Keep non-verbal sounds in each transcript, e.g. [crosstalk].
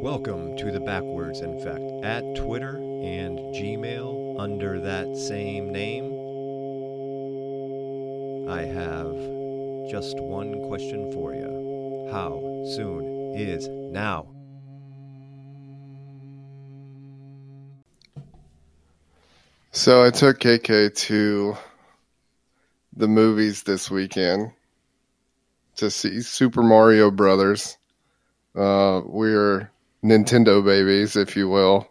Welcome to the Backwards Infect at Twitter and Gmail under that same name. I have just one question for you. How soon is now? So I took KK to the movies this weekend to see Super Mario Brothers. Uh, we're Nintendo babies, if you will.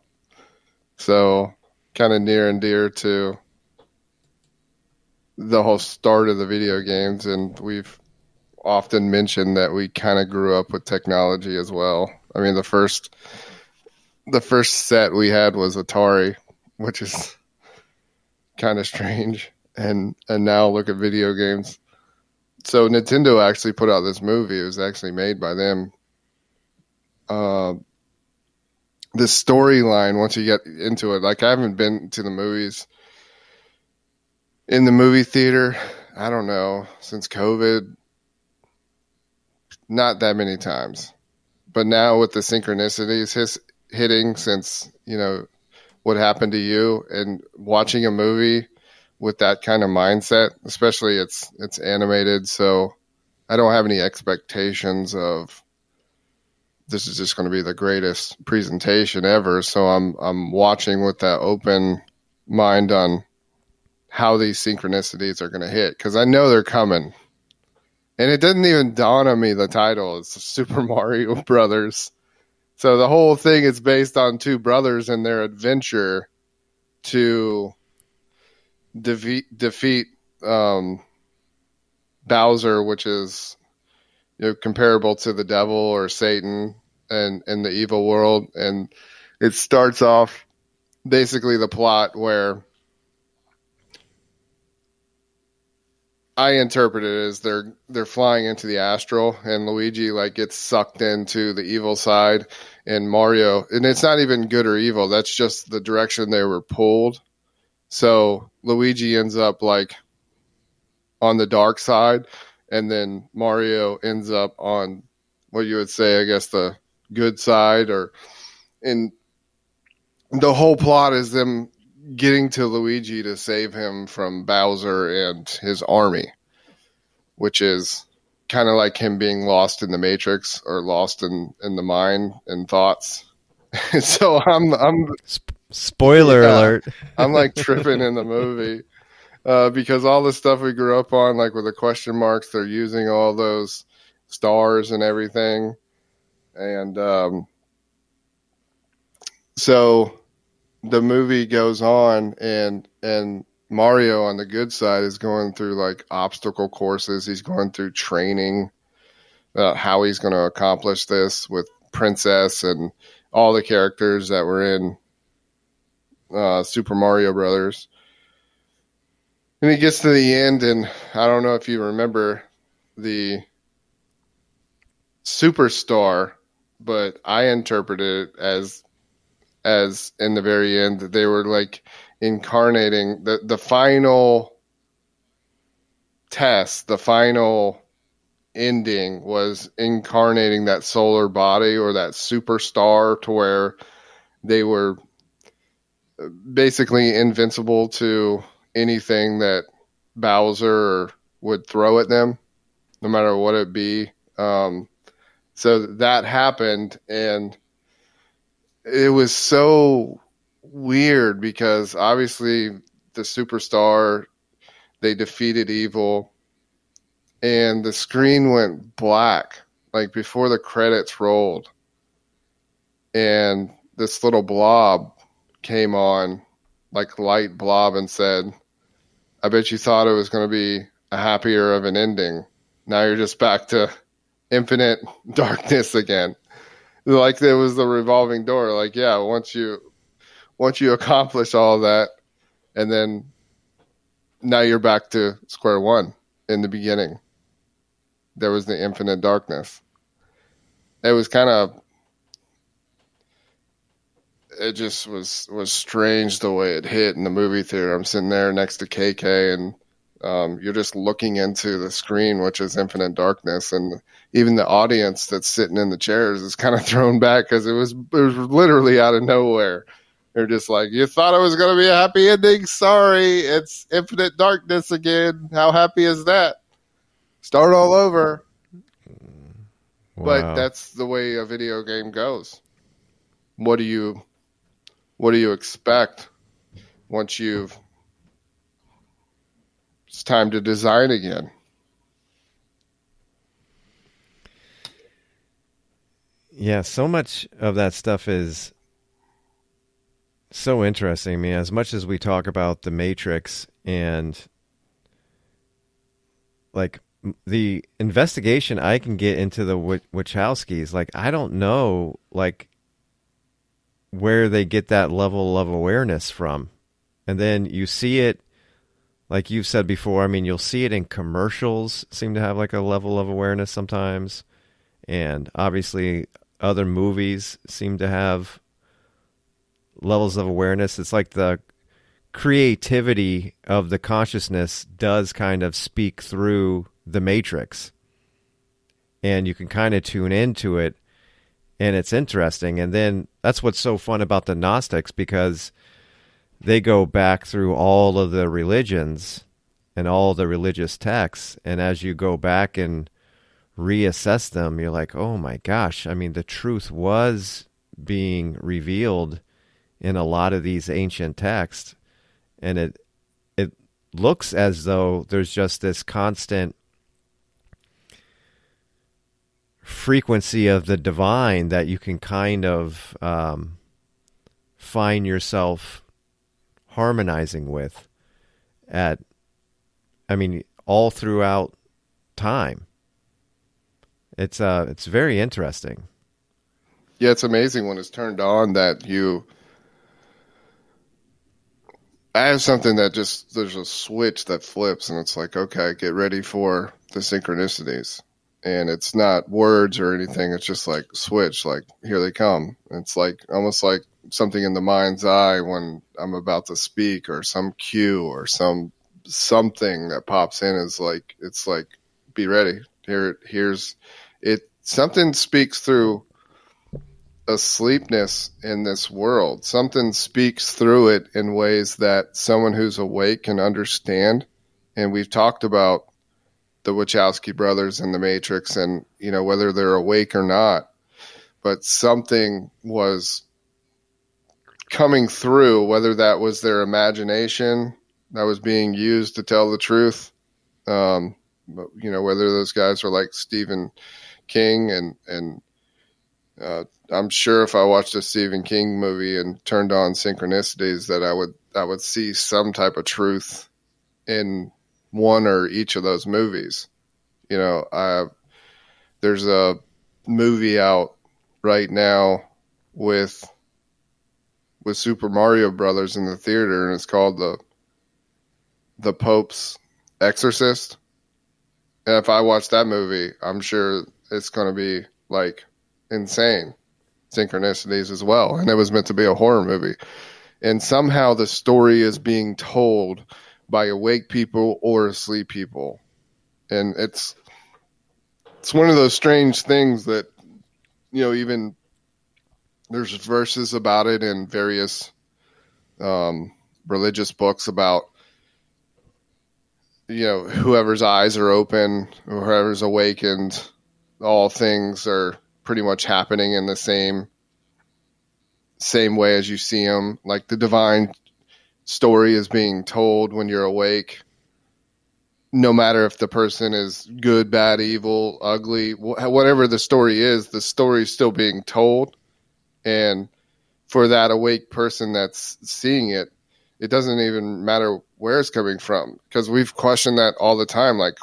So kind of near and dear to the whole start of the video games, and we've often mentioned that we kind of grew up with technology as well. I mean, the first the first set we had was Atari, which is kind of strange. And and now look at video games. So Nintendo actually put out this movie. It was actually made by them. Uh, the storyline once you get into it, like I haven't been to the movies in the movie theater. I don't know since COVID. Not that many times, but now with the synchronicities his, hitting since you know what happened to you and watching a movie with that kind of mindset, especially it's it's animated, so I don't have any expectations of this is just going to be the greatest presentation ever. So I'm I'm watching with that open mind on how these synchronicities are going to hit because I know they're coming. And it didn't even dawn on me the title. is [laughs] Super Mario Brothers. So the whole thing is based on two brothers and their adventure to defeat defeat um, Bowser, which is you know, comparable to the devil or Satan and in the evil world. And it starts off basically the plot where I interpret it as they're they're flying into the astral and Luigi like gets sucked into the evil side and Mario and it's not even good or evil. That's just the direction they were pulled. So Luigi ends up like on the dark side and then Mario ends up on what you would say I guess the good side or and the whole plot is them getting to Luigi to save him from Bowser and his army, which is kind of like him being lost in the Matrix or lost in, in the mind and thoughts. [laughs] so I'm I'm spoiler yeah, alert. I'm like [laughs] tripping in the movie. Uh, because all the stuff we grew up on, like with the question marks, they're using all those stars and everything. And um, so the movie goes on and and Mario on the good side is going through like obstacle courses. He's going through training uh, how he's going to accomplish this with Princess and all the characters that were in uh, Super Mario Brothers. And he gets to the end, and I don't know if you remember the superstar, but I interpreted it as as in the very end they were like incarnating the the final test, the final ending was incarnating that solar body or that superstar to where they were basically invincible to anything that Bowser would throw at them, no matter what it be. Um, so that happened, and it was so weird because obviously the superstar they defeated evil and the screen went black like before the credits rolled and this little blob came on like light blob and said i bet you thought it was going to be a happier of an ending now you're just back to infinite [laughs] darkness again like there was the revolving door. Like, yeah, once you once you accomplish all that, and then now you're back to square one in the beginning. There was the infinite darkness. It was kind of it just was was strange the way it hit in the movie theater. I'm sitting there next to KK and Um, you're just looking into the screen, which is infinite darkness, and even the audience that's sitting in the chairs is kind of [laughs] thrown back because it was it was literally out of nowhere. They're just like, "You thought it was going to be a happy ending? Sorry, it's infinite darkness again. How happy is that? Start all over." Wow. But that's the way a video game goes. What do you what do you expect once you've it's time to design again? Yeah, so much of that stuff is so interesting. I mean, as much as we talk about the Matrix and like the investigation I can get into the Wachowskis, like I don't know like where they get that level of awareness from. And then you see it like you've said before, I mean, you'll see it in commercials seem to have like a level of awareness sometimes. And obviously other movies seem to have levels of awareness. It's like the creativity of the consciousness does kind of speak through the matrix. And you can kind of tune into it and it's interesting. And then that's what's so fun about the Gnostics because they go back through all of the religions and all the religious texts. And as you go back and reassess them, you're like, oh my gosh, I mean, the truth was being revealed in a lot of these ancient texts. And it, it looks as though there's just this constant frequency of the divine that you can kind of um, find yourself harmonizing with at I mean all throughout time. It's uh it's very interesting. Yeah, it's amazing when it's turned on that you I have something that just there's a switch that flips and it's like, okay, get ready for the synchronicities. And it's not words or anything, it's just like switch, like here they come. It's like almost like something in the mind's eye when I'm about to speak or some cue or some something that pops in is like it's like be ready. Here here's it something speaks through asleepness in this world. Something speaks through it in ways that someone who's awake can understand. And we've talked about the Wachowski brothers and the Matrix and, you know, whether they're awake or not. But something was coming through, whether that was their imagination that was being used to tell the truth. Um, but, you know, whether those guys were like Stephen King and, and, uh, I'm sure if I watched a Stephen King movie and turned on synchronicities that I would I would see some type of truth in one or each of those movies. You know, I there's a movie out right now with with Super Mario Brothers in the theater and it's called the the Pope's Exorcist. And if I watch that movie, I'm sure it's going to be like insane synchronicities as well. And it was meant to be a horror movie. And somehow the story is being told by awake people or asleep people. And it's it's one of those strange things that you know even there's verses about it in various um, religious books about you know whoever's eyes are open whoever's awakened all things are pretty much happening in the same same way as you see them. Like the divine story is being told when you're awake. No matter if the person is good, bad, evil, ugly, wh- whatever the story is, the story is still being told. And for that awake person that's seeing it, it doesn't even matter where it's coming from because we've questioned that all the time. Like,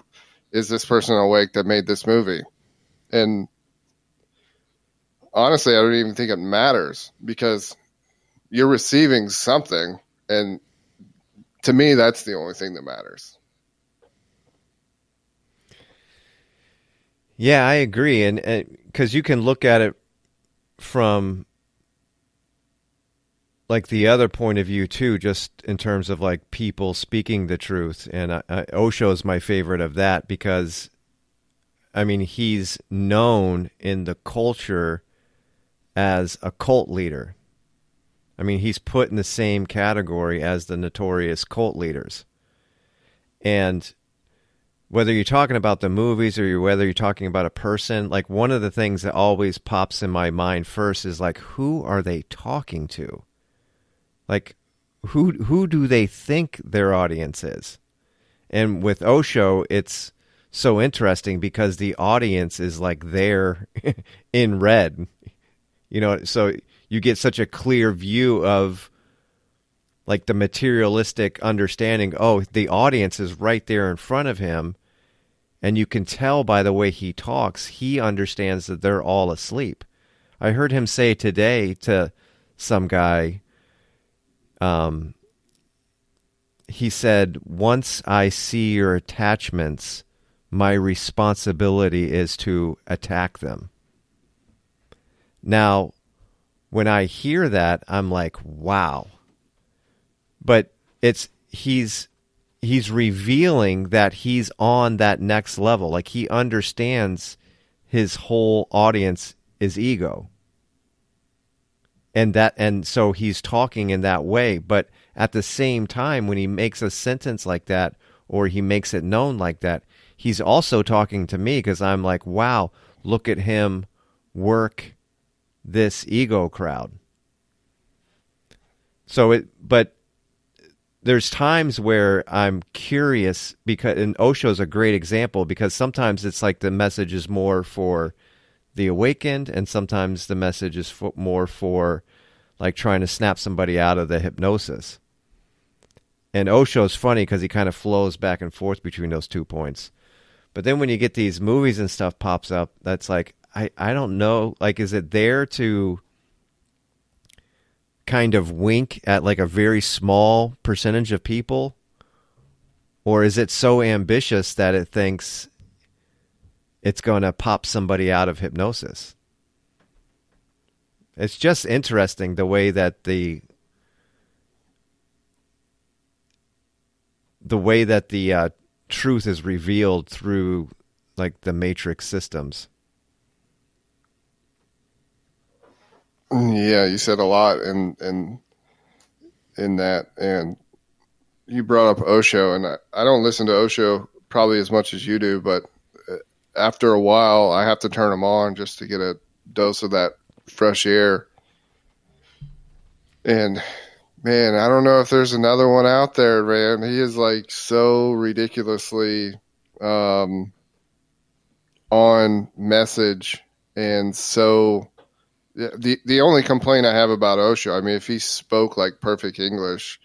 is this person awake that made this movie? And honestly, I don't even think it matters because you're receiving something, and to me, that's the only thing that matters. Yeah, I agree, and because you can look at it from like the other point of view too, just in terms of like people speaking the truth, and I, I, Osho is my favorite of that because, I mean, he's known in the culture as a cult leader. I mean, he's put in the same category as the notorious cult leaders, and whether you're talking about the movies or whether you're talking about a person, like one of the things that always pops in my mind first is like, who are they talking to? Like, who who do they think their audience is? And with Osho, it's so interesting because the audience is like there [laughs] in red. You know, so you get such a clear view of like the materialistic understanding. Oh, the audience is right there in front of him. And you can tell by the way he talks, he understands that they're all asleep. I heard him say today to some guy, um, he said, Once I see your attachments, my responsibility is to attack them. Now, when I hear that, I'm like, wow. But it's, he's, he's revealing that he's on that next level. Like he understands his whole audience is ego and that and so he's talking in that way but at the same time when he makes a sentence like that or he makes it known like that he's also talking to me because i'm like wow look at him work this ego crowd so it but there's times where i'm curious because and osho's a great example because sometimes it's like the message is more for the awakened, and sometimes the message is for, more for like trying to snap somebody out of the hypnosis. And Osho's funny because he kind of flows back and forth between those two points. But then when you get these movies and stuff pops up, that's like I, I don't know. Like, is it there to kind of wink at like a very small percentage of people? Or is it so ambitious that it thinks it's going to pop somebody out of hypnosis. It's just interesting the way that the the way that the uh, truth is revealed through like the matrix systems. Yeah, you said a lot in in in that, and you brought up Osho, and I, I don't listen to Osho probably as much as you do, but after a while, I have to turn them on just to get a dose of that fresh air. And man, I don't know if there's another one out there, man. He is like so ridiculously um, on message and so the the only complaint I have about Osho, I mean, if he spoke like perfect English,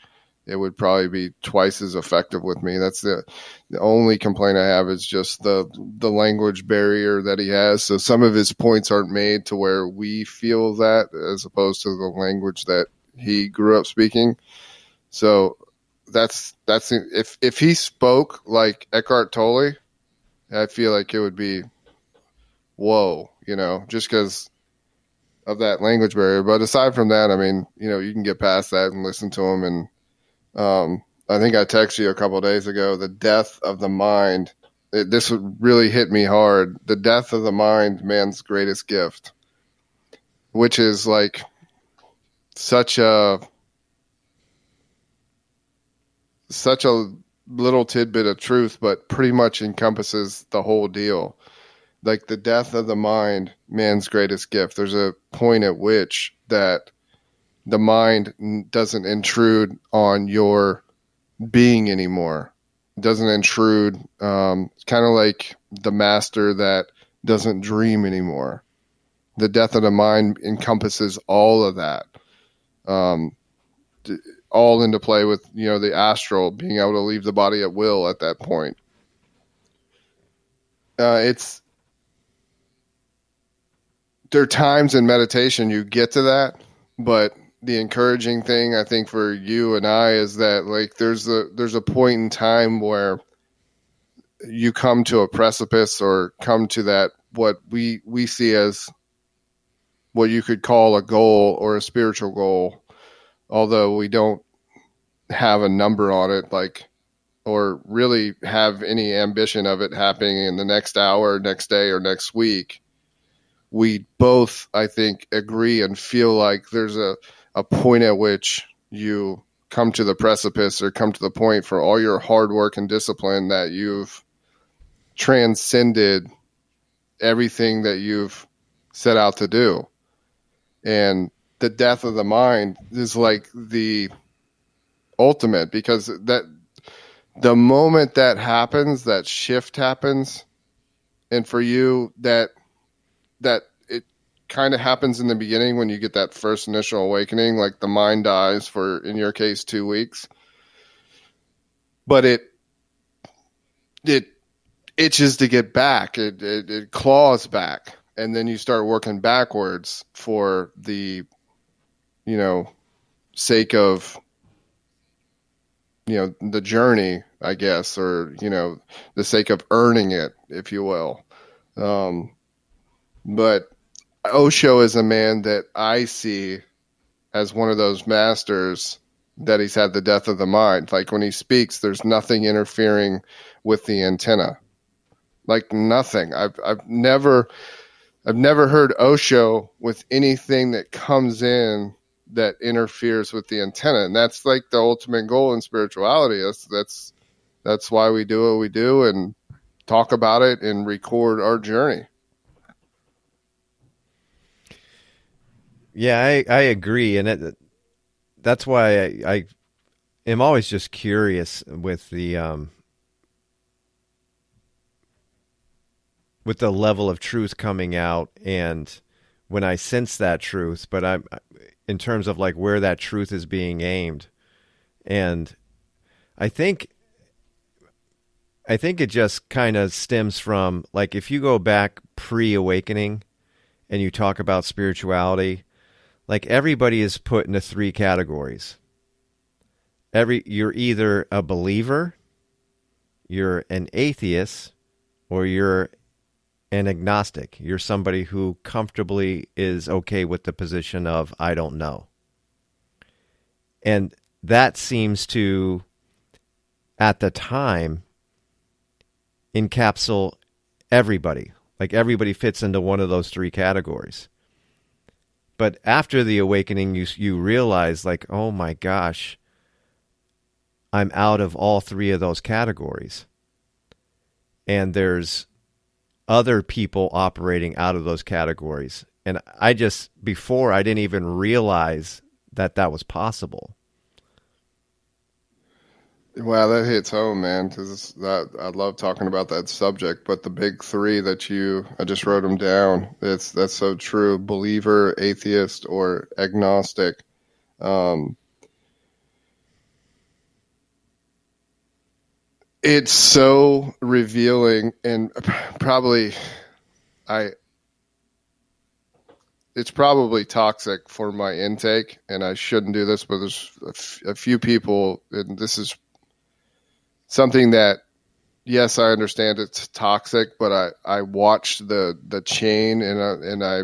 it would probably be twice as effective with me. That's the the only complaint I have is just the the language barrier that he has. So some of his points aren't made to where we feel that, as opposed to the language that he grew up speaking. So that's that's if if he spoke like Eckhart Tolle, I feel like it would be whoa, you know, just because of that language barrier. But aside from that, I mean, you know, you can get past that and listen to him and um, I think I texted you a couple days ago. The death of the mind. It, this really hit me hard. The death of the mind, man's greatest gift, which is like such a such a little tidbit of truth, but pretty much encompasses the whole deal. Like the death of the mind, man's greatest gift. There's a point at which that the mind doesn't intrude on your being anymore. It doesn't intrude. Um, it's kind of like the master that doesn't dream anymore. The death of the mind encompasses all of that, um, all into play with you know the astral being able to leave the body at will at that point. Uh, it's there are times in meditation you get to that, but the encouraging thing I think for you and I is that like there's a there's a point in time where you come to a precipice or come to that what we we see as what you could call a goal or a spiritual goal although we don't have a number on it, like, or really have any ambition of it happening in the next hour, next day, or next week. We both, I think, agree and feel like there's a, a point at which you come to the precipice or come to the point for all your hard work and discipline that you've transcended everything that you've set out to do. And the death of the mind is like the ultimate because that the moment that happens, that shift happens, and for you that that it kind of happens in the beginning when you get that first initial awakening, like the mind dies for in your case two weeks. But it it itches to get back. It, it, it claws back, and then you start working backwards for the, you know, sake of, you know, the journey, I guess, or you know, the sake of earning it, if you will. Um, but Osho is a man that I see as one of those masters that he's had the death of the mind. Like when he speaks, there's nothing interfering with the antenna like nothing. I've I've never I've never heard Osho with anything that comes in that interferes with the antenna, and that's like the ultimate goal in spirituality. That's that's that's why we do what we do and talk about it and record our journey. Yeah, I, I agree, and it, that's why I, I am always just curious with the um, with the level of truth coming out and when I sense that truth, but I'm in terms of like where that truth is being aimed. And I think I think it just kind of stems from like if you go back pre-awakening and you talk about spirituality, like everybody is put into three categories. Every you're either a believer, you're an atheist, or you're an agnostic. You're somebody who comfortably is okay with the position of I don't know. And that seems to, at the time, encapsulate everybody. Like everybody fits into one of those three categories. But after the awakening, you you realize like, oh my gosh, I'm out of all three of those categories. And there's other people operating out of those categories. And I just, before, I didn't even realize that that was possible. Wow, that hits home, man. Because that I love talking about that subject. But the big three that you, I just wrote them down. It's that's so true. Believer, atheist, or agnostic. Um, it's so revealing and probably I it's probably toxic for my intake and I shouldn't do this but there's a, f- a few people and this is something that yes I understand it's toxic but I I watched the the chain and I, and I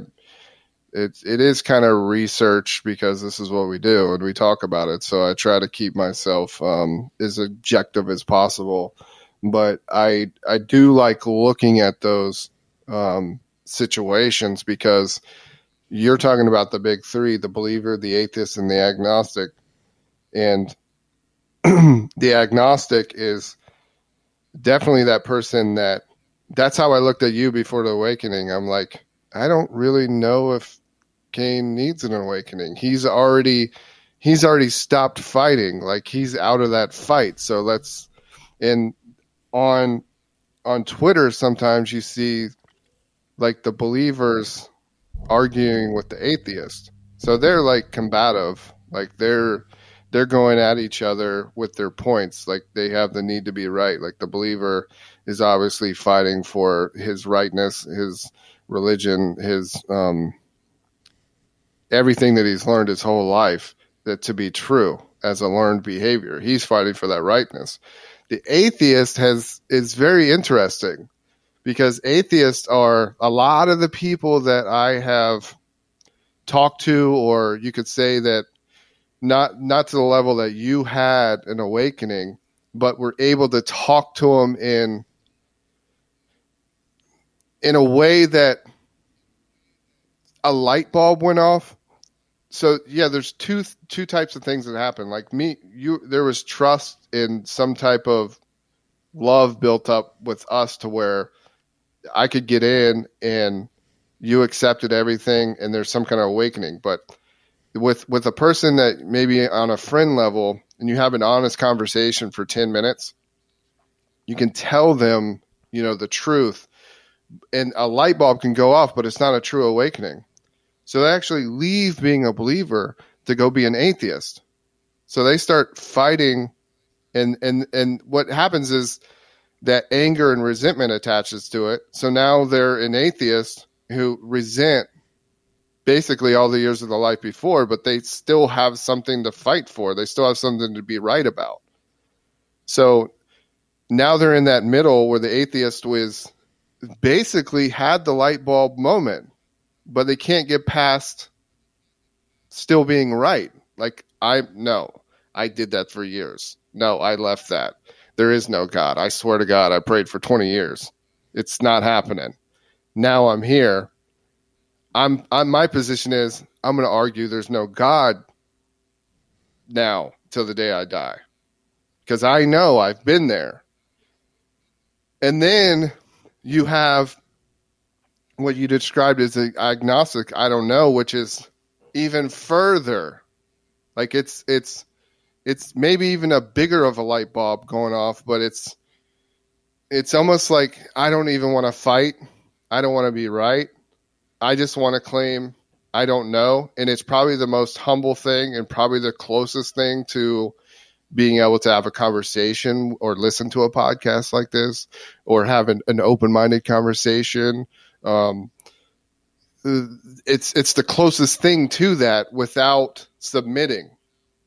it it is kind of research because this is what we do and we talk about it. So I try to keep myself um, as objective as possible. But I I do like looking at those um, situations because you're talking about the big three: the believer, the atheist, and the agnostic. And [clears throat] the agnostic is definitely that person that that's how I looked at you before the awakening. I'm like, I don't really know if Cain needs an awakening. He's already he's already stopped fighting. Like he's out of that fight. So let's and on on Twitter sometimes you see like the believers arguing with the atheist. So they're like combative. Like they're they're going at each other with their points. Like they have the need to be right. Like the believer is obviously fighting for his rightness, his religion, his um everything that he's learned his whole life that to be true as a learned behavior. He's fighting for that rightness. The atheist has is very interesting because atheists are a lot of the people that I have talked to, or you could say that not not to the level that you had an awakening, but were able to talk to them in in a way that a light bulb went off. So yeah, there's two two types of things that happen. Like me, you there was trust in some type of love built up with us to where I could get in and you accepted everything and there's some kind of awakening. But with with a person that maybe on a friend level and you have an honest conversation for 10 minutes, you can tell them, you know, the truth and a light bulb can go off, but it's not a true awakening. So they actually leave being a believer to go be an atheist. So they start fighting and and and what happens is that anger and resentment attaches to it. So now they're an atheist who resent basically all the years of the life before, but they still have something to fight for. They still have something to be right about. So now they're in that middle where the atheist was basically had the light bulb moment, but they can't get past still being right. Like I no, I did that for years. No, I left that. There is no God. I swear to God, I prayed for 20 years. It's not happening. Now I'm here. I'm, I'm my position is I'm going to argue there's no God now till the day I die. Because I know I've been there. And then you have what you described as agnostic, I don't know, which is even further. Like it's it's it's maybe even a bigger of a light bulb going off, but it's it's almost like I don't even want to fight. I don't want to be right. I just want to claim I don't know, and it's probably the most humble thing and probably the closest thing to being able to have a conversation or listen to a podcast like this or have an, an open-minded conversation. Um, it's it's the closest thing to that without submitting.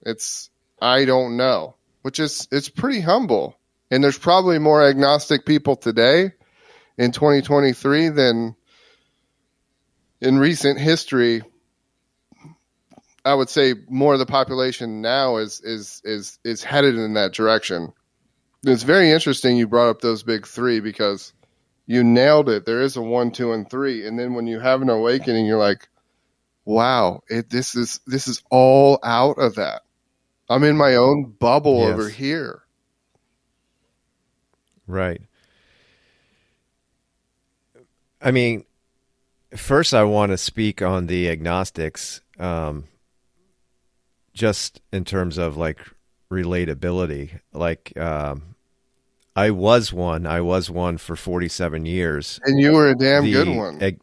It's i don't know which is it's pretty humble. And there's probably more agnostic people today in 2023 than in recent history I would say more of the population now is is is is headed in that direction. It's very interesting you brought up those big three because you nailed it. There is a one, two, and three, and then when you have an awakening, you're like, "Wow, it, this is this is all out of that." I'm in my own bubble yes. over here. Right. I mean, first, I want to speak on the agnostics. Um, just in terms of like relatability. Like, um, I was one. I was one for 47 years. And you were a damn the, good one. Ag-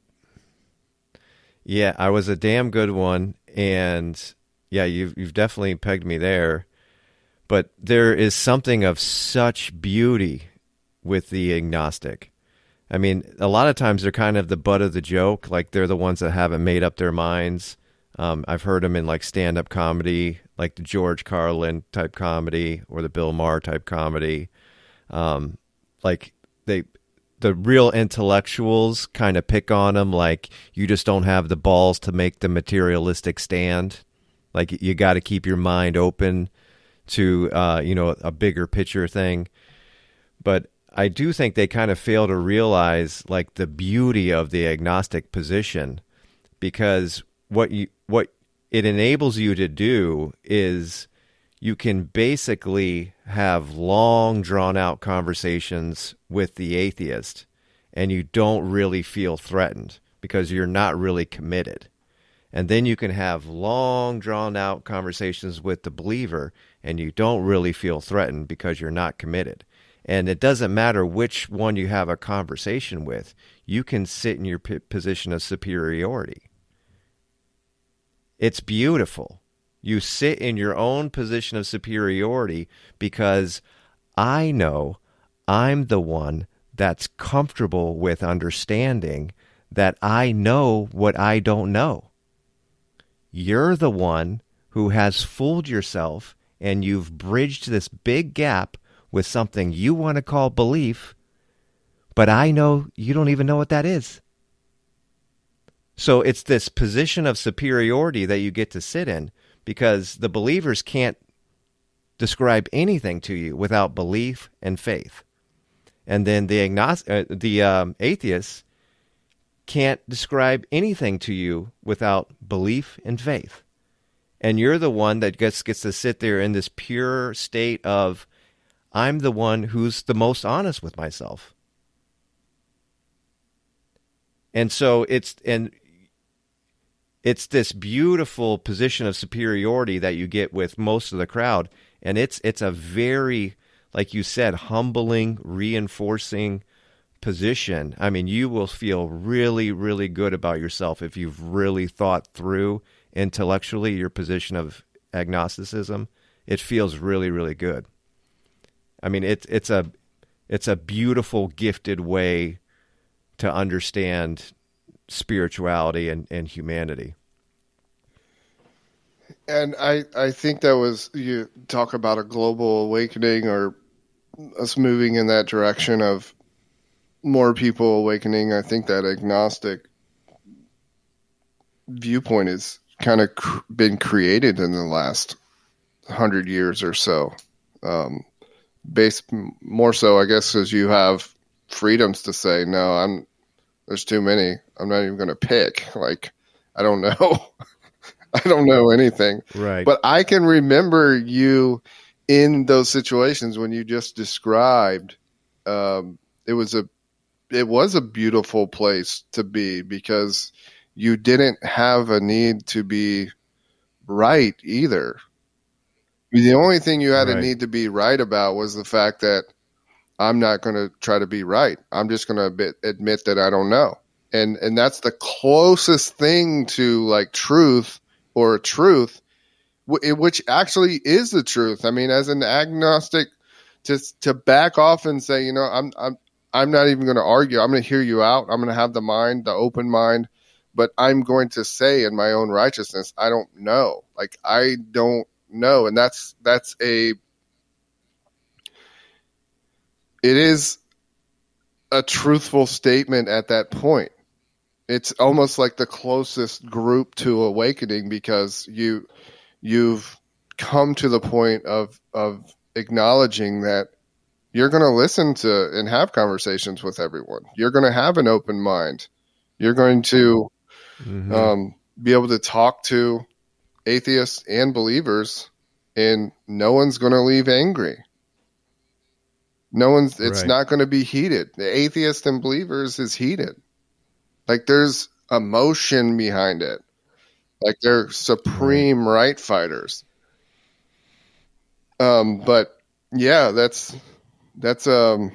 yeah, I was a damn good one. And yeah, you've, you've definitely pegged me there. But there is something of such beauty with the agnostic. I mean, a lot of times they're kind of the butt of the joke. Like they're the ones that haven't made up their minds. Um, I've heard them in like stand up comedy, like the George Carlin type comedy or the Bill Maher type comedy. Um, like they, the real intellectuals kind of pick on them. like you just don't have the balls to make the materialistic stand. Like you got to keep your mind open to, uh, you know, a bigger picture thing. But I do think they kind of fail to realize like the beauty of the agnostic position because what you what it enables you to do is you can basically have long drawn out conversations with the atheist and you don't really feel threatened because you're not really committed. And then you can have long drawn out conversations with the believer and you don't really feel threatened because you're not committed. And it doesn't matter which one you have a conversation with, you can sit in your p- position of superiority. It's beautiful. You sit in your own position of superiority because I know I'm the one that's comfortable with understanding that I know what I don't know. You're the one who has fooled yourself and you've bridged this big gap with something you want to call belief, but I know you don't even know what that is. So it's this position of superiority that you get to sit in because the believers can't describe anything to you without belief and faith. And then the agnost- uh, the um, atheists can't describe anything to you without belief and faith. And you're the one that gets gets to sit there in this pure state of I'm the one who's the most honest with myself. And so it's and it's this beautiful position of superiority that you get with most of the crowd. And it's it's a very like you said humbling reinforcing position. I mean you will feel really really good about yourself if you've really thought through intellectually your position of agnosticism. It feels really really good i mean it's it's a it's a beautiful gifted way to understand spirituality and, and humanity and I, I think that was you talk about a global awakening or us moving in that direction of more people awakening. I think that agnostic viewpoint has kind of cr- been created in the last hundred years or so. Um, based more so, I guess, as you have freedoms to say, no, I'm, there's too many. I'm not even going to pick. [laughs] Like, I don't know. [laughs] I don't know anything. Right. But I can remember you in those situations when you just described. Um, it was a, it was a beautiful place to be because you didn't have a need to be right either. The only thing you had right. a need to be right about was the fact that I'm not going to try to be right. I'm just going to admit that I don't know. And and that's the closest thing to like truth or truth, which actually is the truth. I mean, as an agnostic, to to back off and say, you know, I'm I'm I'm not even going to argue. I'm going to hear you out. I'm going to have the mind, the open mind, but I'm going to say in my own righteousness, I don't know. Like I don't know, and that's that's a it is a truthful statement at that point it's almost like the closest group to awakening because you you've come to the point of of acknowledging that you're going to listen to and have conversations with everyone. You're going to have an open mind. You're going to mm-hmm. um, be able to talk to atheists and believers, and no one's going to leave angry. No one's. It's right. not going to be heated. The atheist and believers is heated. Like there's emotion behind it. Like they're supreme right fighters. Um, but yeah, that's that's um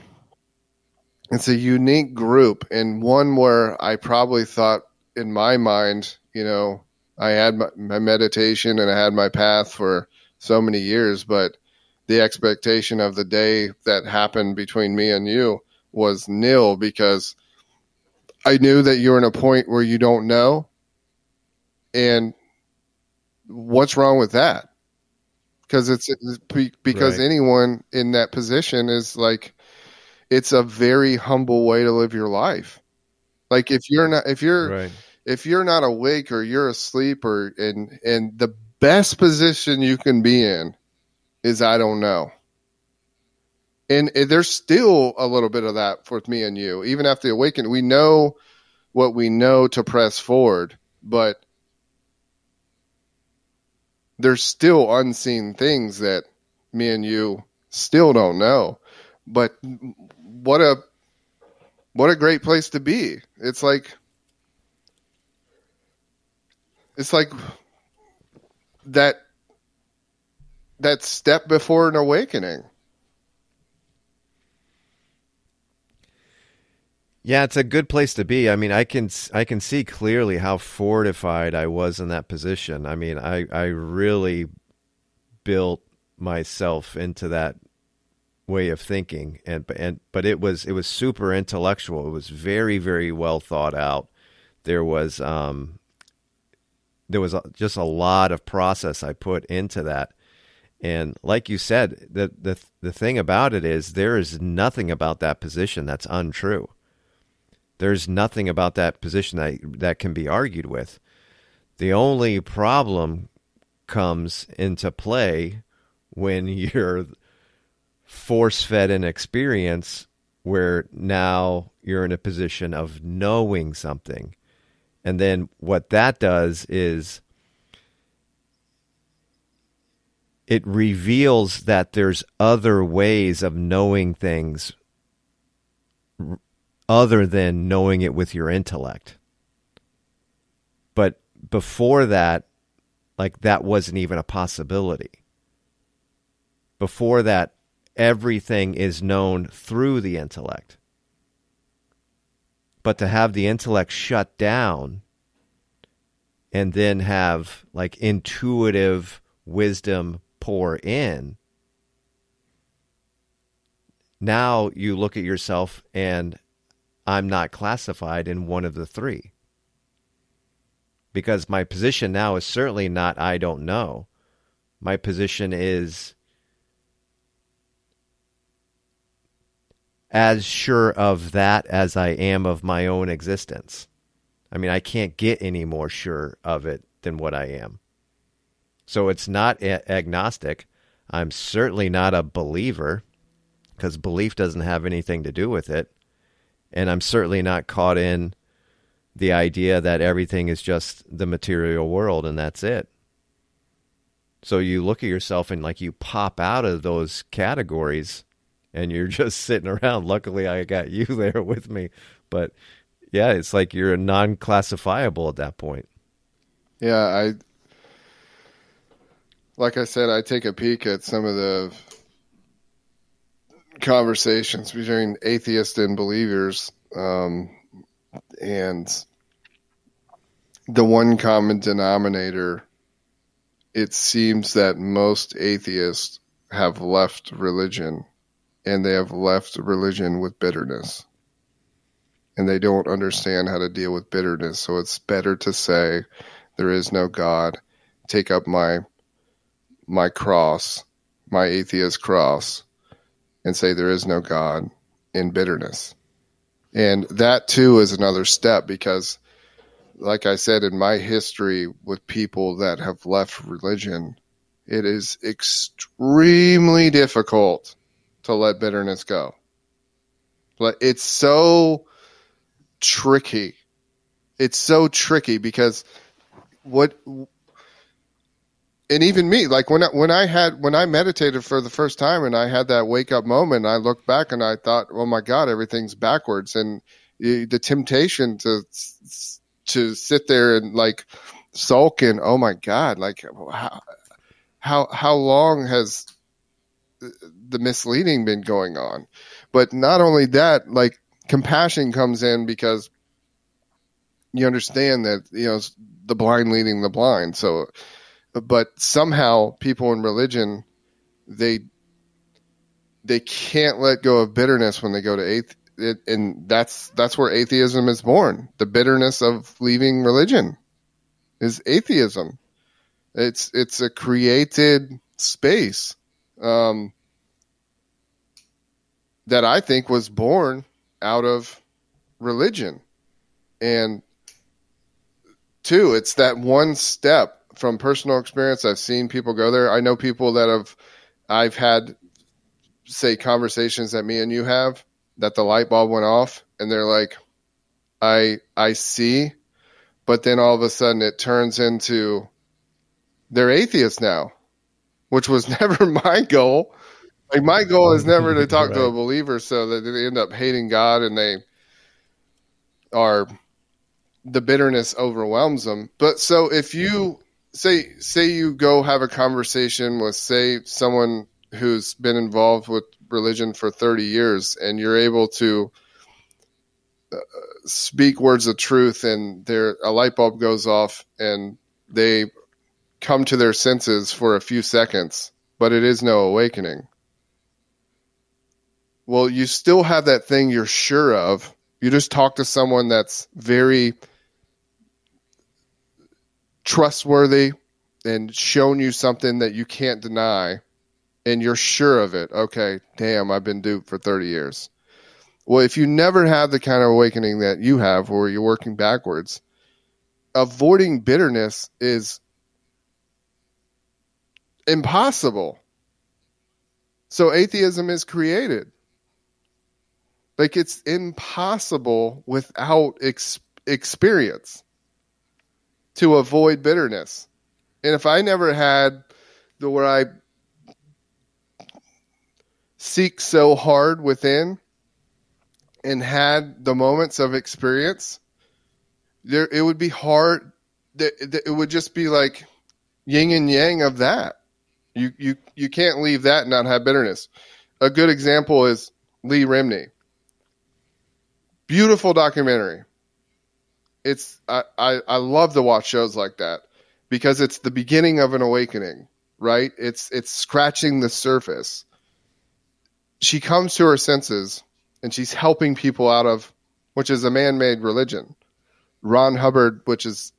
it's a unique group and one where I probably thought in my mind, you know, I had my, my meditation and I had my path for so many years, but the expectation of the day that happened between me and you was nil because I knew that you're in a point where you don't know. And what's wrong with that? Because it's, it's because right. anyone in that position is like, it's a very humble way to live your life. Like if you're not, if you're, right. If you're not awake or you're asleep or, and, and the best position you can be in is I don't know and there's still a little bit of that with me and you. Even after the awakening, we know what we know to press forward, but there's still unseen things that me and you still don't know. But what a what a great place to be. It's like it's like that that step before an awakening Yeah, it's a good place to be. I mean, I can I can see clearly how fortified I was in that position. I mean, I I really built myself into that way of thinking and and but it was it was super intellectual. It was very very well thought out. There was um there was a, just a lot of process I put into that. And like you said, the the the thing about it is there is nothing about that position that's untrue there's nothing about that position that that can be argued with. The only problem comes into play when [laughs] you're force fed an experience where now you're in a position of knowing something. And then what that does is it reveals that there's other ways of knowing things other than knowing it with your intellect. But before that, like that wasn't even a possibility. Before that, everything is known through the intellect. But to have the intellect shut down and then have like intuitive wisdom pour in, now you look at yourself and I'm not classified in one of the three. Because my position now is certainly not I don't know. My position is as sure of that as I am of my own existence. I mean, I can't get any more sure of it than what I am. So it's not a- agnostic. I'm certainly not a believer because belief doesn't have anything to do with it. And I'm certainly not caught in the idea that everything is just the material world and that's it. So you look at yourself and like you pop out of those categories and you're [laughs] just sitting around. Luckily, I got you [laughs] there with me. But yeah, it's like you're a non classifiable at that point. Yeah, I like I said, I take a peek at some of the conversations between atheists and believers, um, and the one common denominator. It seems that most atheists have left religion and they have left religion with bitterness. And they don't understand how to deal with bitterness. So it's better to say, there is no God. Take up my my cross, my atheist cross, and say there is no God in bitterness. And that too is another step because, like I said, in my history with people that have left religion, it is extremely difficult to let bitterness go. But it's so tricky. It's so tricky because what and even me like when I, when I had when I meditated for the first time and I had that wake up moment I looked back and I thought oh my god everything's backwards and the temptation to to sit there and like sulk and oh my god like how how how long has the misleading been going on. But not only that, like compassion comes in because you understand that you know the blind leading the blind. So, but somehow people in religion they they can't let go of bitterness when they go to eighth, and that's that's where atheism is born. The bitterness of leaving religion is atheism. It's it's a created space um, that I think was born out of religion. And two, it's that one step from personal experience. I've seen people go there. I know people that have, I've had, say, conversations that me and you have that the light bulb went off and they're like, I, I see, but then all of a sudden it turns into they're atheists now which was [laughs] never my goal. Like my goal is never to talk right. to a believer so that they end up hating God and they are the bitterness overwhelms them. But so if you say say you go have a conversation with say someone who's been involved with religion for 30 years and you're able to uh, speak words of truth and there a light bulb goes off and they come to their senses for a few seconds, but it is no awakening. Well, you still have that thing you're sure of. You just talk to someone that's very trustworthy and shown you something that you can't deny and you're sure of it. Okay, damn, I've been duped for 30 years. Well, if you never have the kind of awakening that you have where you're working backwards, avoiding bitterness is impossible. So atheism is created. Like it's impossible without ex- experience to avoid bitterness. And if I never had the where I seek so hard within and had the moments of experience, there it would be hard. It would just be like yin and yang of that. You you you can't leave that and not have bitterness. A good example is Leah Remini. Beautiful documentary. It's I, I, I love to watch shows like that because it's the beginning of an awakening, right? It's it's scratching the surface. She comes to her senses and she's helping people out of which is a man-made religion. Ron Hubbard, which is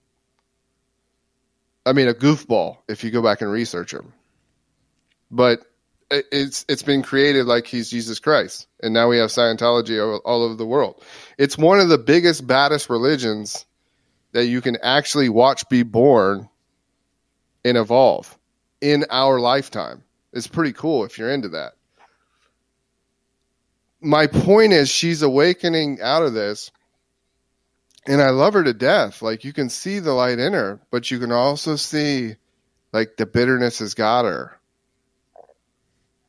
I mean a goofball if you go back and research him but it's it's been created like he's Jesus Christ, and now we have Scientology all over the world. It's one of the biggest, baddest religions that you can actually watch be born and evolve in our lifetime. It's pretty cool if you're into that. My point is, she's awakening out of this, and I love her to death. Like you can see the light in her, but you can also see like the bitterness has got her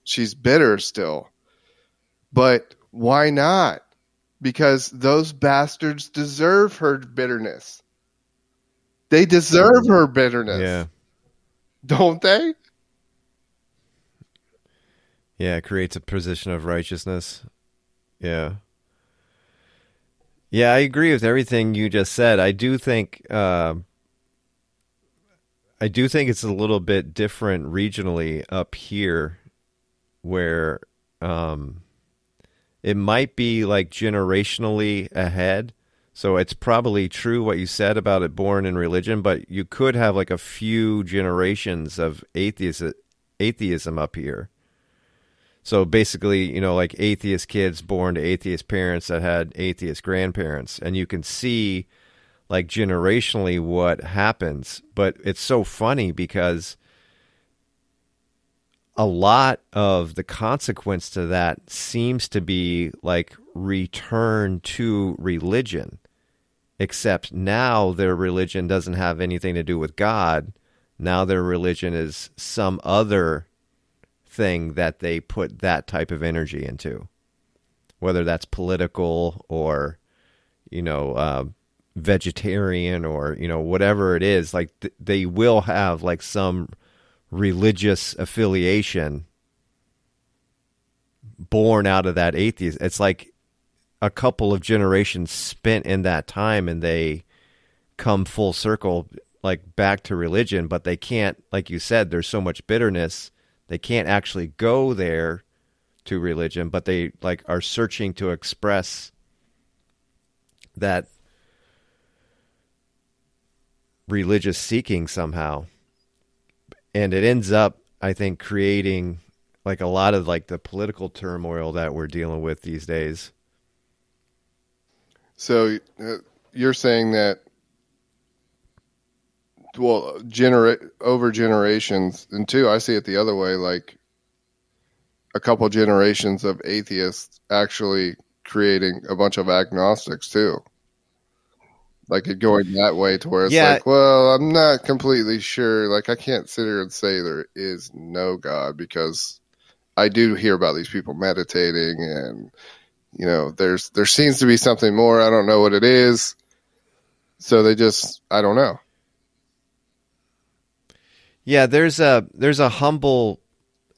she's bitter still. But why not? Because those bastards deserve her bitterness. They deserve her bitterness. Yeah. Don't they? Yeah, it creates a position of righteousness. Yeah. Yeah, I agree with everything you just said. I do think uh, I do think it's a little bit different regionally up here where um, it might be like generationally ahead. So it's probably true what you said about it born in religion, but you could have like a few generations of atheism, atheism up here. So basically, you know, like atheist kids born to atheist parents that had atheist grandparents, and you can see like generationally what happens. But it's so funny because a lot of the consequence to that seems to be like return to religion except now their religion doesn't have anything to do with god. Now their religion is some other thing that they put that type of energy into whether that's political or you know uh, vegetarian or you know whatever it is. Like th- they will have like some religious affiliation born out of that atheist. It's like a couple of generations spent in that time and they come full circle like back to religion, but they can't like you said there's so much bitterness, they can't actually go there to religion, but they like are searching to express that religious seeking somehow and it ends up i think creating like a lot of like the political turmoil that we're dealing with these days. So uh, you're saying that well generate over generations and two i see it the other way like a couple generations of atheists actually creating a bunch of agnostics too like it going that way to where it's yeah. like, well, I'm not completely sure. Like I can't sit here and say there is no God because I do hear about these people meditating and you know, there's there seems to be something more. I don't know what it is. So they just I don't know. Yeah, there's a there's a humble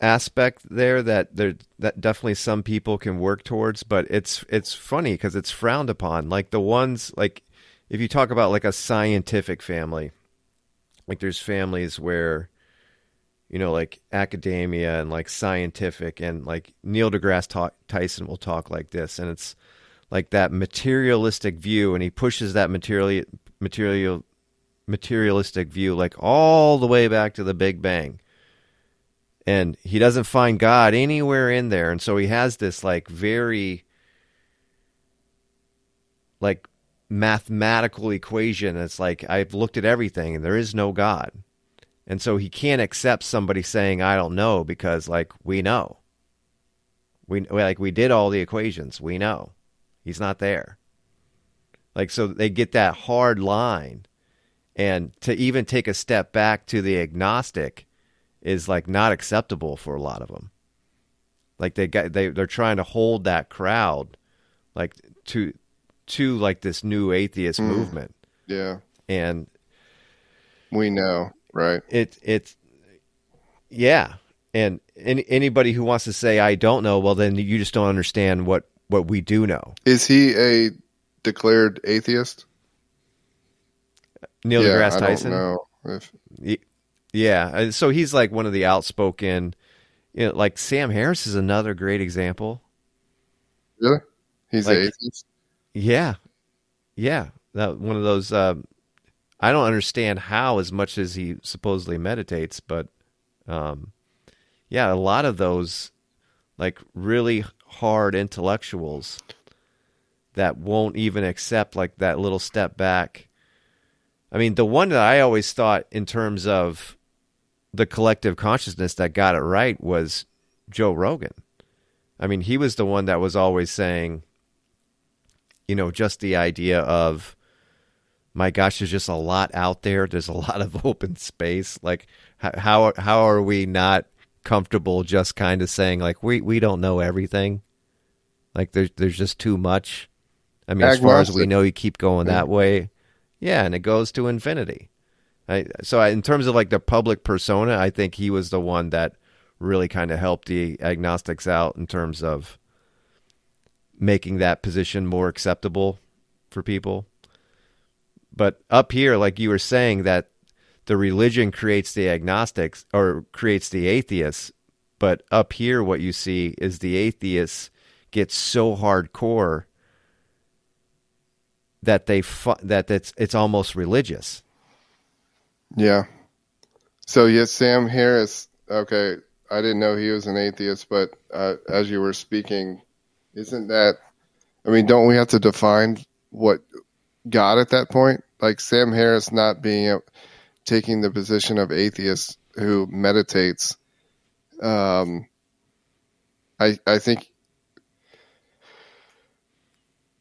aspect there that there that definitely some people can work towards, but it's it's funny because it's frowned upon. Like the ones like if you talk about like a scientific family, like there's families where, you know, like academia and like scientific and like Neil deGrasse talk, Tyson will talk like this, and it's like that materialistic view, and he pushes that material material materialistic view like all the way back to the Big Bang. And he doesn't find God anywhere in there. And so he has this like very like mathematical equation. It's like I've looked at everything and there is no God. And so he can't accept somebody saying I don't know because like we know. We like we did all the equations. We know. He's not there. Like so they get that hard line and to even take a step back to the agnostic is like not acceptable for a lot of them. Like they got they they're trying to hold that crowd like to to like this new atheist Mm. movement. Yeah. And We know, right? it it's yeah. And any, anybody who wants to say I don't know, well then you just don't understand what what we do know. Is he a declared atheist? Neil yeah, deGrasse I Tyson. don't know if Yeah, uh, so he's like one of the outspoken. You know, like Sam Harris is another great example. really he's Like- an atheist. Yeah, yeah, that one of those. Um, I don't understand how as much as he supposedly meditates, but um, yeah, a lot of those like really hard intellectuals that won't even accept like that little step back. I mean, the one that I always thought in terms of the collective consciousness that got it right was Joe Rogan. I mean, he was the one that was always saying, you know, just the idea of, my gosh, there's just a lot out there. There's a lot of [laughs] open space. Like, how how, are we not comfortable just kind of saying like we we don't know everything? Like, there's there's just too much. I mean, as far as we know, you keep going that way. Yeah, and it goes to infinity. I, so I, in terms of like the public persona, I think he was the one that really kind of helped the agnostics out in terms of making that position more acceptable for people. But up here, like you were saying, that the religion creates the agnostics or creates the atheists. But up here, what you see is the atheists get so hardcore that they fu- that it's it's almost religious. Yeah. So yes, Sam Harris. Okay, I didn't know he was an atheist, but uh, as you were speaking, isn't that? I mean, don't we have to define what God at that point? Like Sam Harris not being a, taking the position of atheist who meditates. Um, I I think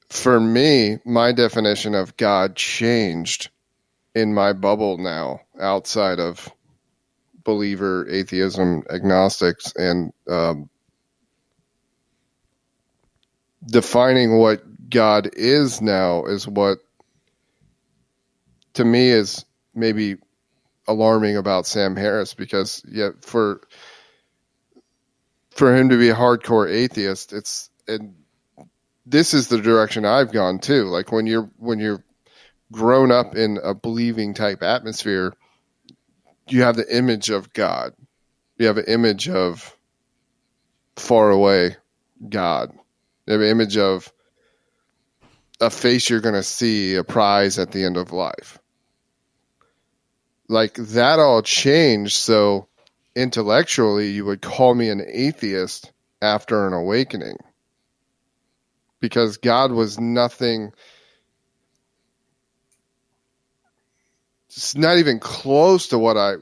for me, my definition of God changed in my bubble now outside of believer atheism agnostics and um, defining what god is now is what to me is maybe alarming about sam harris because yeah for for him to be a hardcore atheist it's and this is the direction i've gone too like when you're when you're grown up in a believing type atmosphere, you have the image of God. You have an image of far away God. An image of a face you're going to see, a prize at the end of life. Like that all changed. So intellectually, you would call me an atheist after an awakening because God was nothing it's not even close to what I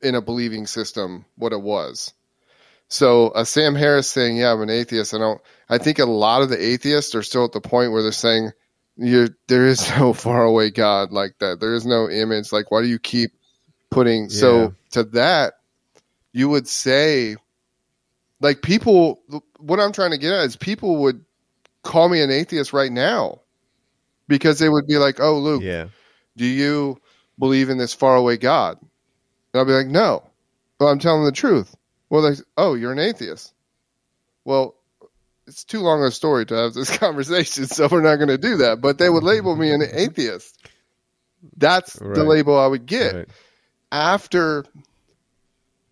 in a believing system what it was. So a Sam Harris saying, "Yeah, I'm an atheist," I don't. I think a lot of the atheists are still at the point where they're saying, "You, there is [laughs] no faraway God like that. There is no image. Like, why do you keep putting?" Yeah. So to that, you would say, like people. What I'm trying to get at is people would call me an atheist right now because they would be like, "Oh, Luke, Yeah. do you believe in this faraway God? And I'll be like, no. Well, I'm telling the truth. Well, they, oh, you're an atheist. Well, it's too long a story to have this [laughs] conversation, so we're not going to do that. But they would label me an atheist. That's the label I would get. Right. After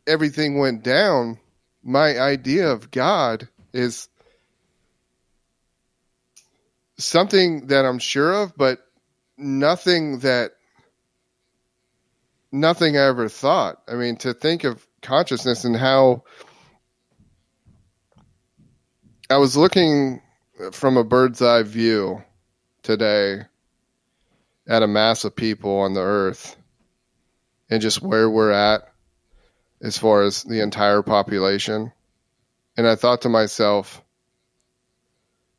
everything went down, my idea of God is something that I'm sure of, but nothing that nothing I ever thought. I mean, to think of consciousness and how I was looking from a bird's eye view today at a mass of people on the earth and just where we're at as far as the entire population. And I thought to myself,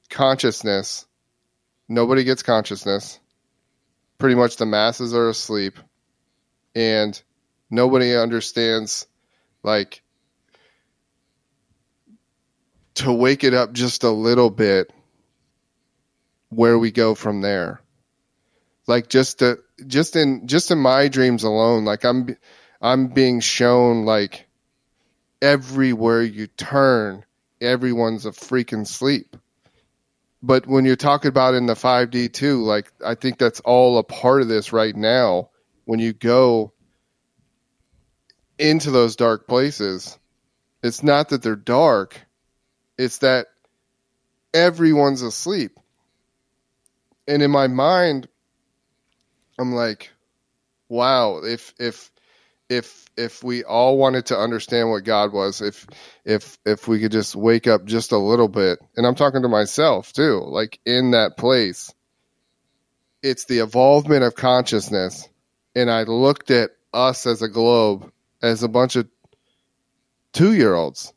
consciousness, nobody gets consciousness. Pretty much the masses are asleep. And nobody understands, like, to wake it up just a little bit where we go from there. Like just to just in just in my dreams alone like i'm i'm being shown like everywhere you turn everyone's a freaking sleep. But when you're talking about in the 5d too like i think that's all a part of this right now. When you go into those dark places. It's not that they're dark. It's that everyone's asleep. And in my mind i'm like wow if if if if we all wanted to understand what god was if if if we could just wake up just a little bit. And i'm talking to myself too like in that place. It's the evolvement of consciousness. And i looked at us as a globe as a bunch of two year olds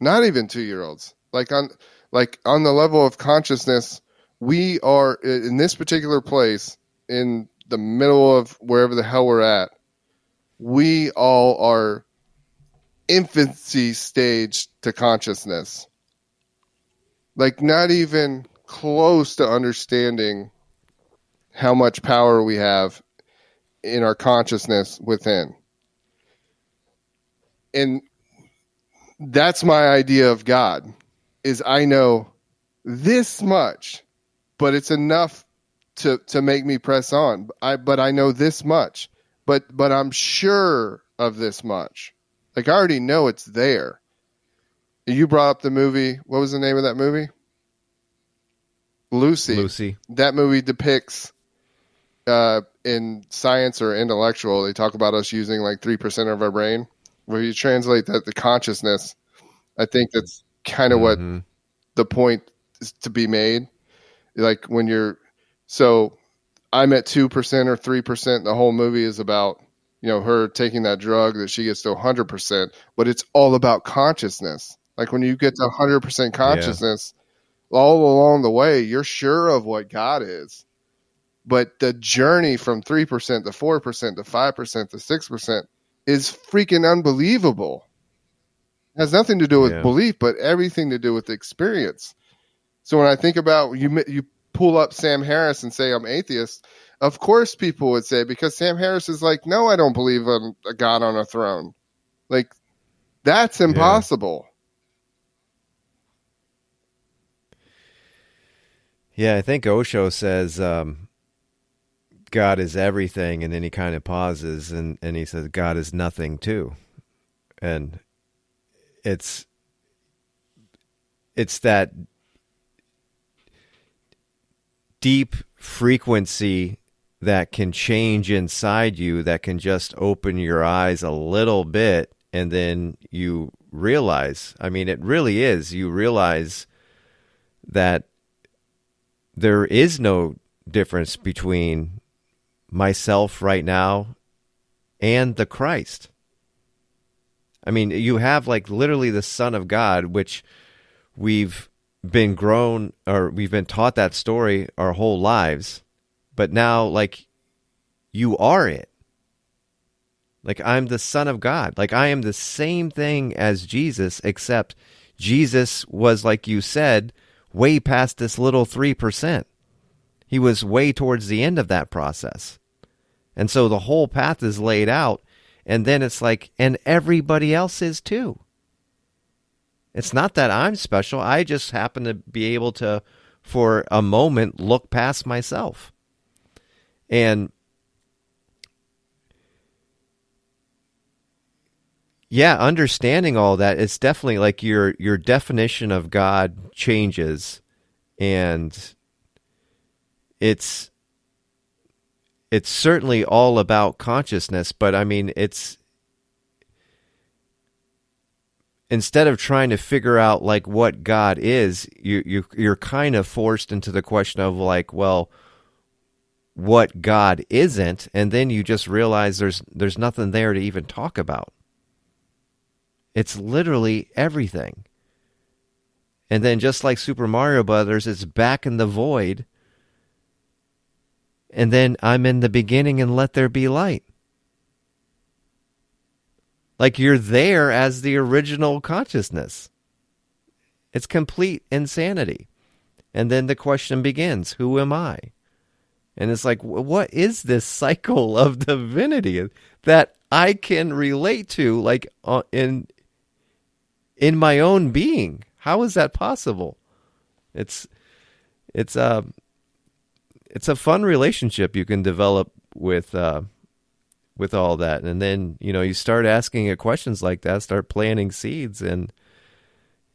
not even two year olds like on like on the level of consciousness we are in this particular place in the middle of wherever the hell we're at we all are infancy stage to consciousness. Like not even close to understanding how much power we have in our consciousness within and that's my idea of god is i know this much but it's enough to to make me press on. I but I know this much, but but I'm sure of this much. Like I already know it's there. You brought up the movie. What was the name of that movie? Lucy. Lucy. That movie depicts uh, in science or intellectual. They talk about us using like three percent of our brain. Where you translate that to consciousness, I think that's kind of Mhm. what the point is to be made. Like when you're so i'm at 2% or 3% the whole movie is about you know her taking that drug that she gets to 100% but it's all about consciousness. Like when you get to 100% consciousness all along the way you're sure of what god is but the journey from 3% to 4% to 5% to 6% is freaking unbelievable it has nothing to do with Yeah. belief but everything to do with experience so when I think about you, you pull up Sam Harris and say I'm atheist. Of course, people would say because Sam Harris is like, no, I don't believe in a God on a throne. Like that's impossible. Yeah, I think Osho says um, God is everything, and then he kind of pauses and, and he says God is nothing too, and it's it's that deep frequency that can change inside you that can just open your eyes a little bit and then you realize i mean it really is you realize that there is no difference between myself right now and the Christ. I mean, you have like literally the Son of God, which we've been grown or we've been taught that story our whole lives, but now like you are it. Like I'm the Son of God. Like I am the same thing as Jesus, except Jesus was, like you said, way past this little 3%. He was way towards the end of that process. And so the whole path is laid out. And then it's like, and everybody else is too. It's not that I'm special. I just happen to be able to, for a moment, look past myself. And yeah, understanding all that, it's definitely like your your definition of God changes and it's it's certainly all about consciousness, but I mean it's instead of trying to figure out like what God is, you you you're kind of forced into the question of like, well, what God isn't, and then you just realize there's there's nothing there to even talk about. It's literally everything. And then just like Super Mario Brothers, it's back in the void. And then I'm in the beginning and let there be light. Like you're there as the original consciousness. It's complete insanity. And then the question begins Who am I? And it's like, what is this [laughs] cycle of divinity that I can relate to, like uh, in in my own being? How is that possible? It's it's uh, it's a fun relationship you can develop with uh, with all that, and then you know you start asking it questions like that, start planting seeds, and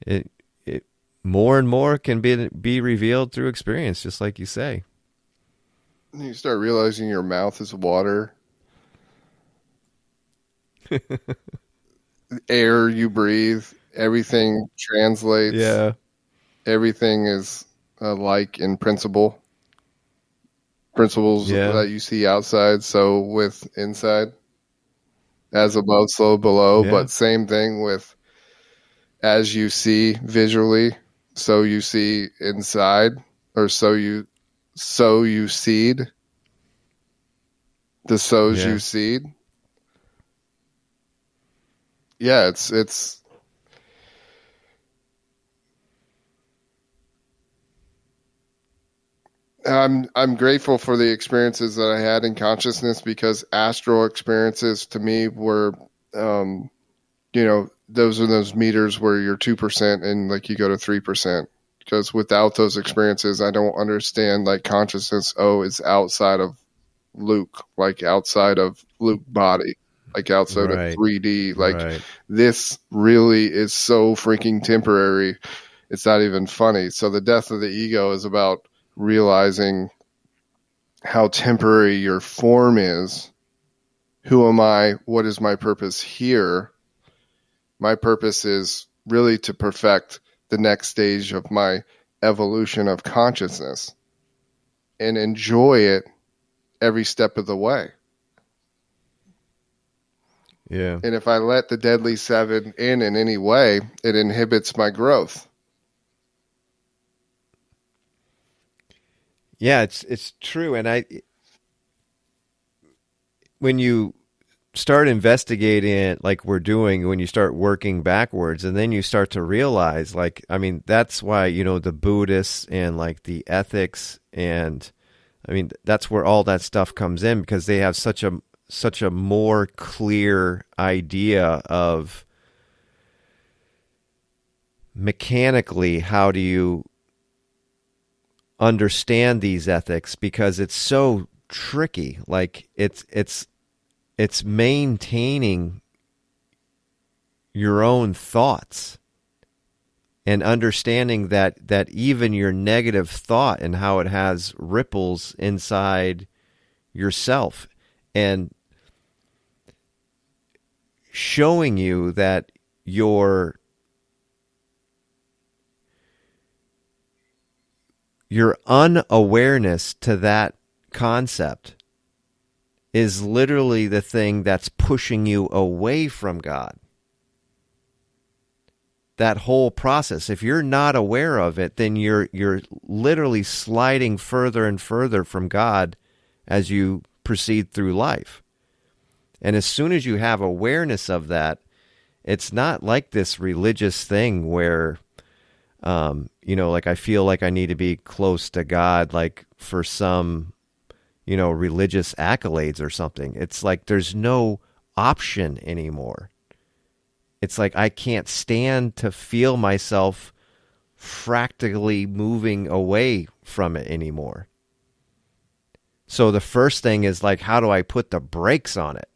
it it more and more can be be revealed through experience, just like you say. You start realizing your mouth is water. [laughs] air you breathe, everything translates. Yeah. Everything is alike in principle. Principles yeah. that you see outside, so with inside. As above, so below. Yeah. But same thing with as you see visually, so you see inside, or so you sow you seed. The sows yeah. you seed. Yeah, it's it's I'm I'm grateful for the experiences that I had in consciousness because astral experiences to me were um, you know, those are those meters where you're two percent and like you go to three percent because without those experiences, I don't understand like consciousness. Oh, it's outside of Luke, like outside of Luke body, like outside right. of 3D. Like right. this really is so freaking temporary. It's not even funny. So the death of the ego is about realizing how temporary your form is. Who am I? What is my purpose here? My purpose is really to perfect the next stage of my evolution of consciousness and enjoy it every step of the way. Yeah. And if I let the deadly seven in in any way, it inhibits my growth. Yeah, it's it's true and I when you start investigating it like we're doing when you start working backwards and then you start to realize like i mean that's why you know the buddhists and like the ethics and i mean that's where all that stuff comes in because they have such a such a more clear idea of mechanically how do you understand these ethics because it's so tricky. Like it's it's it's maintaining your own thoughts and understanding that that even your negative thought and how it has ripples inside yourself and showing you that your your unawareness to that concept is literally the thing that's pushing you away from God. That whole process, if you're not aware of it, then you're you're literally sliding further and further from God as you proceed through life. And as soon as you have awareness of that, it's not like this religious thing where um, you know, like I feel like I need to be close to God, like for some you know, religious accolades or something. It's like there's no option anymore. It's like I can't stand to feel myself practically moving away from it anymore. So the first thing is like how do I put the brakes on it?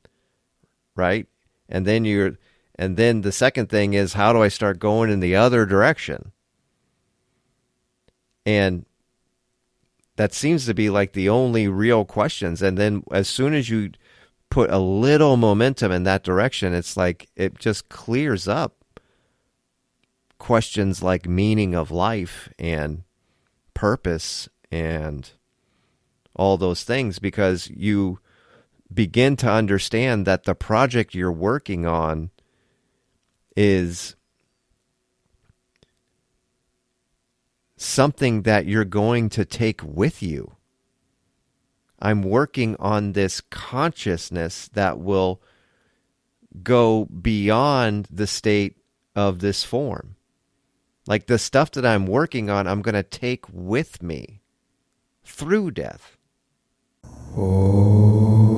Right? And then you're and then the second thing is how do I start going in the other direction? And that seems to be like the only real questions. And then as soon as you put a little momentum in that direction, it's like it just clears up questions like meaning of life and purpose and all those things because you begin to understand that the project you're working on is something that you're going to take with you. I'm working on this consciousness that will go beyond the state of this form. Like the stuff that I'm working on, I'm going to take with me through death. Oh.